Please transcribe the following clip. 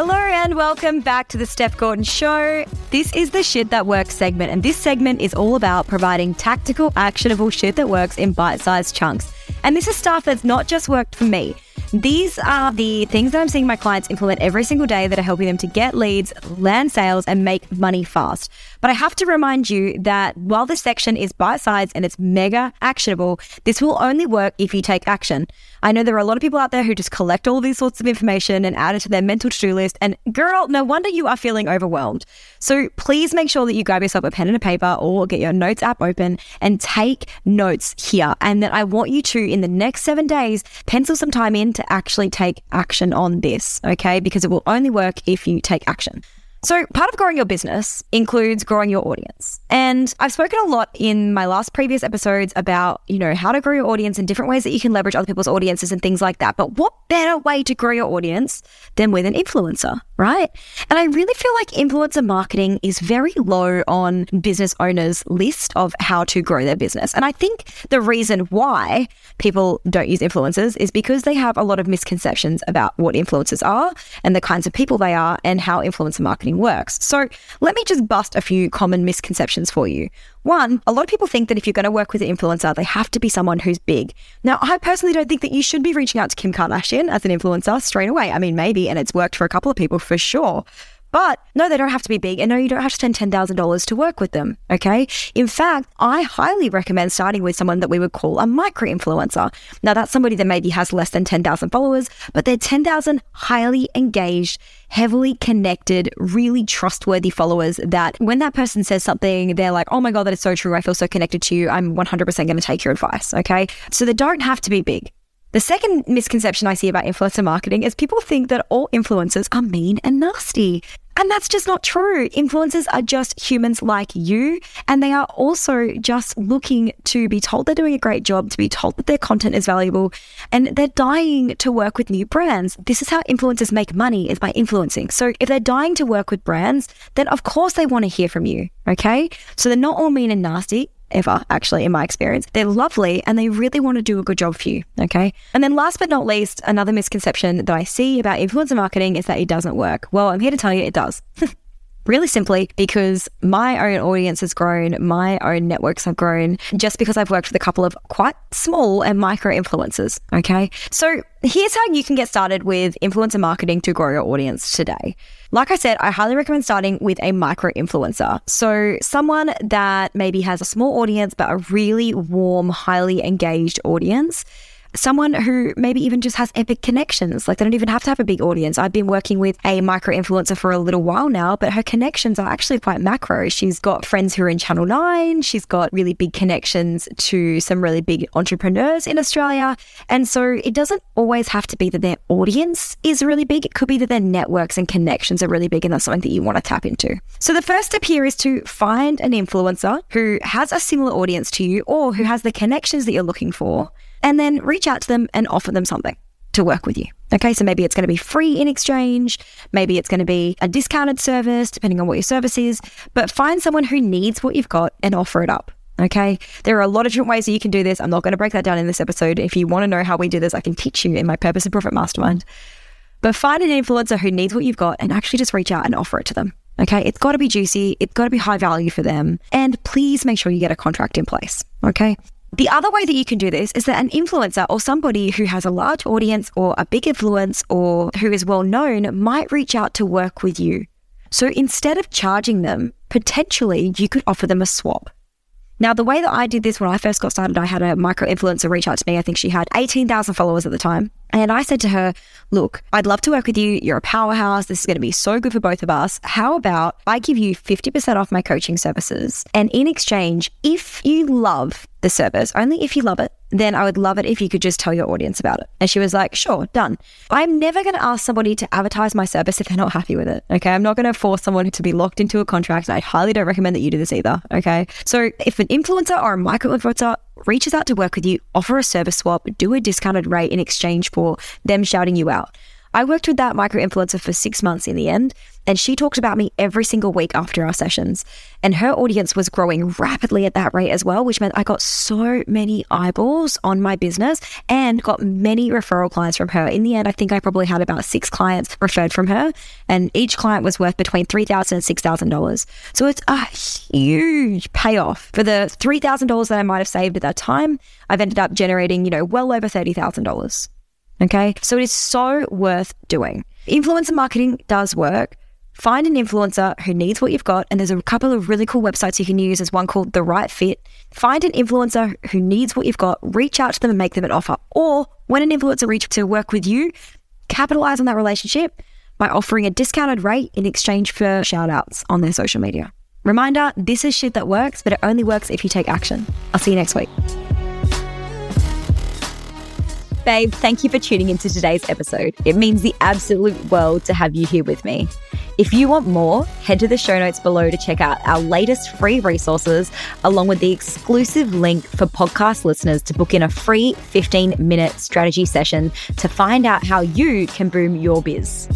Hello and welcome back to the Steph Gorton Show. This is the Shit That Works segment, and this segment is all about providing tactical, actionable shit that works in bite sized chunks. And this is stuff that's not just worked for me. These are the things that I'm seeing my clients implement every single day that are helping them to get leads, land sales, and make money fast. But I have to remind you that while this section is bite sized and it's mega actionable, this will only work if you take action. I know there are a lot of people out there who just collect all these sorts of information and add it to their mental to do list. And girl, no wonder you are feeling overwhelmed. So please make sure that you grab yourself a pen and a paper or get your notes app open and take notes here. And that I want you to, in the next seven days, pencil some time in to actually take action on this, okay? Because it will only work if you take action. So, part of growing your business includes growing your audience. And I've spoken a lot in my last previous episodes about, you know, how to grow your audience and different ways that you can leverage other people's audiences and things like that. But what better way to grow your audience than with an influencer, right? And I really feel like influencer marketing is very low on business owners' list of how to grow their business. And I think the reason why people don't use influencers is because they have a lot of misconceptions about what influencers are and the kinds of people they are and how influencer marketing marketing works. So let me just bust a few common misconceptions for you. One, a lot of people think that if you're going to work with an influencer, they have to be someone who's big. Now, I personally don't think that you should be reaching out to Kim Kardashian as an influencer straight away. I mean, maybe, and it's worked for a couple of people for sure. But no, they don't have to be big. And no, you don't have to spend $10,000 to work with them. Okay. In fact, I highly recommend starting with someone that we would call a micro influencer. Now, that's somebody that maybe has less than 10,000 followers, but they're 10,000 highly engaged, heavily connected, really trustworthy followers that when that person says something, they're like, oh my God, that is so true. I feel so connected to you. I'm 100% going to take your advice. Okay. So they don't have to be big. The second misconception I see about influencer marketing is people think that all influencers are mean and nasty. And that's just not true. Influencers are just humans like you, and they are also just looking to be told they're doing a great job, to be told that their content is valuable, and they're dying to work with new brands. This is how influencers make money is by influencing. So if they're dying to work with brands, then of course they want to hear from you. Okay. So they're not all mean and nasty ever, actually, in my experience. They're lovely and they really want to do a good job for you. Okay. And then last but not least, another misconception that I see about influencer marketing is that it doesn't work. Well, I'm here to tell you it does. Really simply because my own audience has grown, my own networks have grown just because I've worked with a couple of quite small and micro influencers. Okay. So here's how you can get started with influencer marketing to grow your audience today. Like I said, I highly recommend starting with a micro influencer. So, someone that maybe has a small audience, but a really warm, highly engaged audience someone who maybe even just has epic connections. Like they don't even have to have a big audience. I've been working with a micro influencer for a little while now, but her connections are actually quite macro. She's got friends who are in Channel 9. She's got really big connections to some really big entrepreneurs in Australia. And so it doesn't always have to be that their audience is really big. It could be that their networks and connections are really big and that's something that you want to tap into. So the first step here is to find an influencer who has a similar audience to you or who has the connections that you're looking for and then reach out to them and offer them something to work with you. Okay, so maybe it's going to be free in exchange, maybe it's going to be a discounted service, depending on what your service is, but find someone who needs what you've got and offer it up. Okay, there are a lot of different ways that you can do this. I'm not going to break that down in this episode. If you want to know how we do this, I can teach you in my Purpose and Profit Mastermind. But find an influencer who needs what you've got and actually just reach out and offer it to them. Okay, it's got to be juicy, it's got to be high value for them, and please make sure you get a contract in place. Okay, the other way that you can do this is that an influencer or somebody who has a large audience or a big influence or who is well known might reach out to work with you. So instead of charging them, potentially you could offer them a swap. Now, the way that I did this when I first got started, I had a micro influencer reach out to me. I think she had 18,000 followers at the time. And I said to her, Look, I'd love to work with you. You're a powerhouse. This is going to be so good for both of us. How about I give you 50% off my coaching services? And in exchange, if you love the service, only if you love it, then I would love it if you could just tell your audience about it. And she was like, sure, done. I'm never going to ask somebody to advertise my service if they're not happy with it. Okay. I'm not going to force someone to be locked into a contract. I highly don't recommend that you do this either. Okay. So if an influencer or a micro influencer reaches out to work with you, offer a service swap, do a discounted rate in exchange for them shouting you out. I worked with that micro influencer for six months in the end, and she talked about me every single week after our sessions. And her audience was growing rapidly at that rate as well, which meant I got so many eyeballs on my business and got many referral clients from her. In the end, I think I probably had about six clients referred from her, and each client was worth between $3,000 and $6,000. So it's a huge payoff. For the $3,000 that I might have saved at that time, I've ended up generating, you know, well over $30,000. Okay. So it is so worth doing. Influencer marketing does work. Find an influencer who needs what you've got. And there's a couple of really cool websites you can use. There's one called The Right Fit. Find an influencer who needs what you've got, reach out to them and make them an offer. Or when an influencer reaches to work with you, capitalize on that relationship by offering a discounted rate in exchange for shout outs on their social media. Reminder this is shit that works, but it only works if you take action. I'll see you next week. Babe, thank you for tuning into today's episode. It means the absolute world to have you here with me. If you want more, head to the show notes below to check out our latest free resources, along with the exclusive link for podcast listeners to book in a free 15 minute strategy session to find out how you can boom your biz.